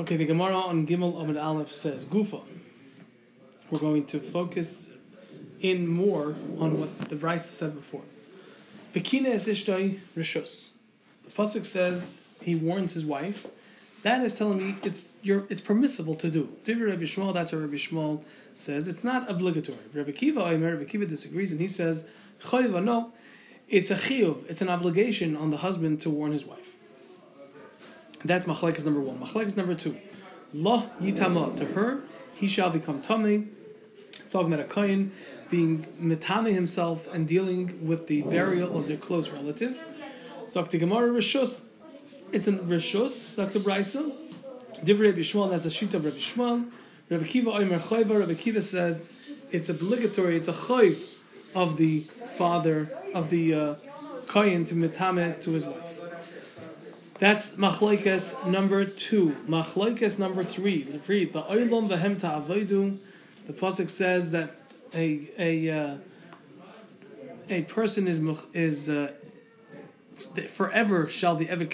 Okay, the Gemara on Gimel Amud Aleph says, Gufa. We're going to focus in more on what the Bryce said before. Vikina es rishus. The pasuk says he warns his wife. That is telling me it's you're, it's permissible to do. Divir Rabbi Shmuel, that's what Rabbi Shmuel says. It's not obligatory. Rabbi Kiva, Rabbi Kiva disagrees, and he says, no, it's a chiyuv. It's an obligation on the husband to warn his wife. That's machlekes number one. Machlekes number two. Lo yitama to her, he shall become tummy. Thog metakayin, being mitame himself and dealing with the burial of their close relative. The Gemara Rishus, it's in Rishus, the Brisa. Divrei Rabbi that's a sheet of Rabbi Shmuel. Rabbi Kiva Omer Chayva, Rabbi Kiva says it's obligatory, it's a chayv of the father, of the uh, to mitame to his wife. That's machlekes number two. Machlekes number three. The oilom vehem ta'avodu. The pasuk says that a a uh, a person is is uh, forever shall the ever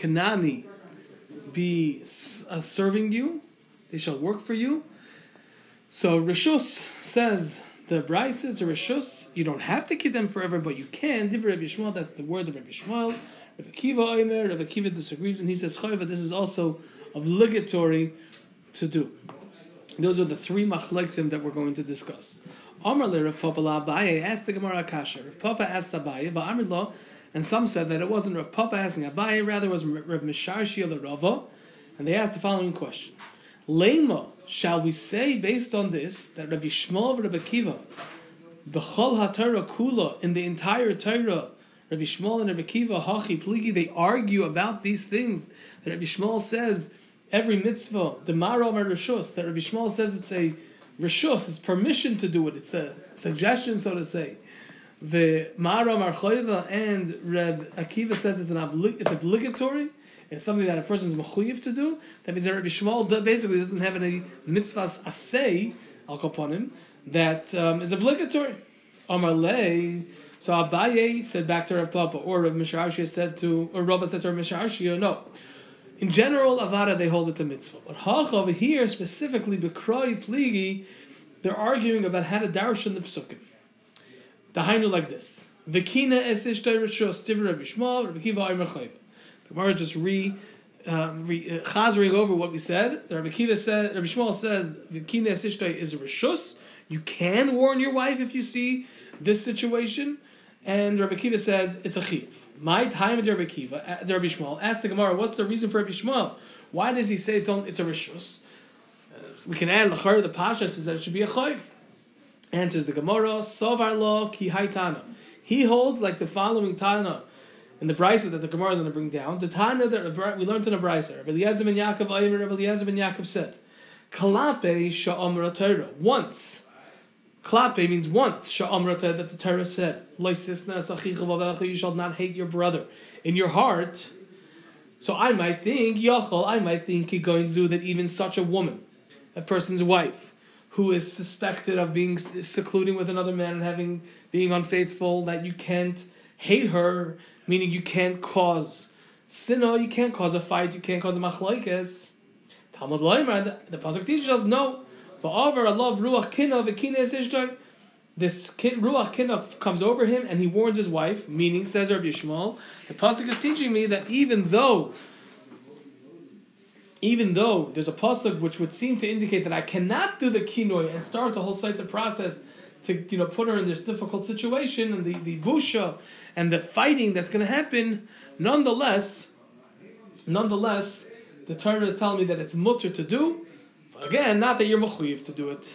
be uh, serving you. They shall work for you. So Rishus says the Bryce is a Rishus. You don't have to keep them forever, but you can. That's the words of Rabbi Shmuel. Rabbi Kiva Omer, Rabbi Kiva disagrees, and he says Chayva. This is also obligatory to do. Those are the three machleksim that we're going to discuss. Amar le Rav Papa la Abaye asked the Gemara Akasha. Rav Papa asked Abaye, Va'amr lo, and some said that it wasn't Rav Papa asking Abaye, rather it was Rav Misharshi the Rava, and they asked the following question: Lema, shall we say based on this that Rabbi Shmuel and Rabbi Kiva, B'chol HaTorah Kula in the entire Torah Rabbi Shmuel and Rabbi Kiva, Hachi, Pligi, they argue about these things. That Rabbi Shmuel says every mitzvah, the Maro Rishus, that Rabbi Shmuel says it's a Rishus, it's permission to do it, it's a suggestion, so to say. The Maro Marchoiva and Reb Akiva says it's an it's obligatory. It's something that a person is mechuyev to do. That means that Rabbi Shmuel basically doesn't have any mitzvahs asay al him that um, is obligatory. Amar lei so Abaye said back to Rav Papa, or Rav Misharshia said to, or Rava said to Rav Misharshia, no. In general, Avada, they hold it to mitzvah. But Hach over here, specifically, Bekroi Pligi, they're arguing about how to darshan the psukim. The Hainu like this. Vikina es ishtay rishos tiv Rav Yishmael, Rav Kiva. The Gemara just re, um, re uh, over what we said. Rabbi Kiva said, Rabbi Shmuel says, ishtay is a. You can warn your wife if you see this situation. And Rabbi Kiva says it's a chiv. My time at Rabbi Kiva, uh, Rabbi Shmuel, ask the Gemara, what's the reason for Rabbi Shmuel? Why does he say it's on, it's a rishus? Uh, we can add lachar the pasha says that it should be a chayv. Answers the Gemara, sovar lo ki haitana. He holds like the following tana in the brisa that the Gemara is going to bring down. The tana that we learned in the brisa. Rabbi Eliezer ben Yaakov, Rabbi Eliezer ben Yaakov said, "Kalape sha'amra Torah." Once Klape means once, Sha'amrata, that the Torah said, You shall not hate your brother in your heart. So I might think, Yachol, I might think, Kigoinzu, that even such a woman, a person's wife, who is suspected of being secluding with another man and having being unfaithful, that you can't hate her, meaning you can't cause sinah, you can't cause a fight, you can't cause a machlaikes. Talmud Loimar, the, the Pasuk teaches us, no, Va'avar Allah ruach kina v'kines ishtar. This ruach kina comes over him and he warns his wife, meaning, says Rabbi Yishmael, the pasuk is teaching me that even though even though there's a pasuk which would seem to indicate that I cannot do the kinoi and start the whole the process to you know put her in this difficult situation and the, the busha and the fighting that's going to happen, nonetheless, nonetheless, the Torah is telling me that it's mutter to do, Again, not that you're mechuyev to do it.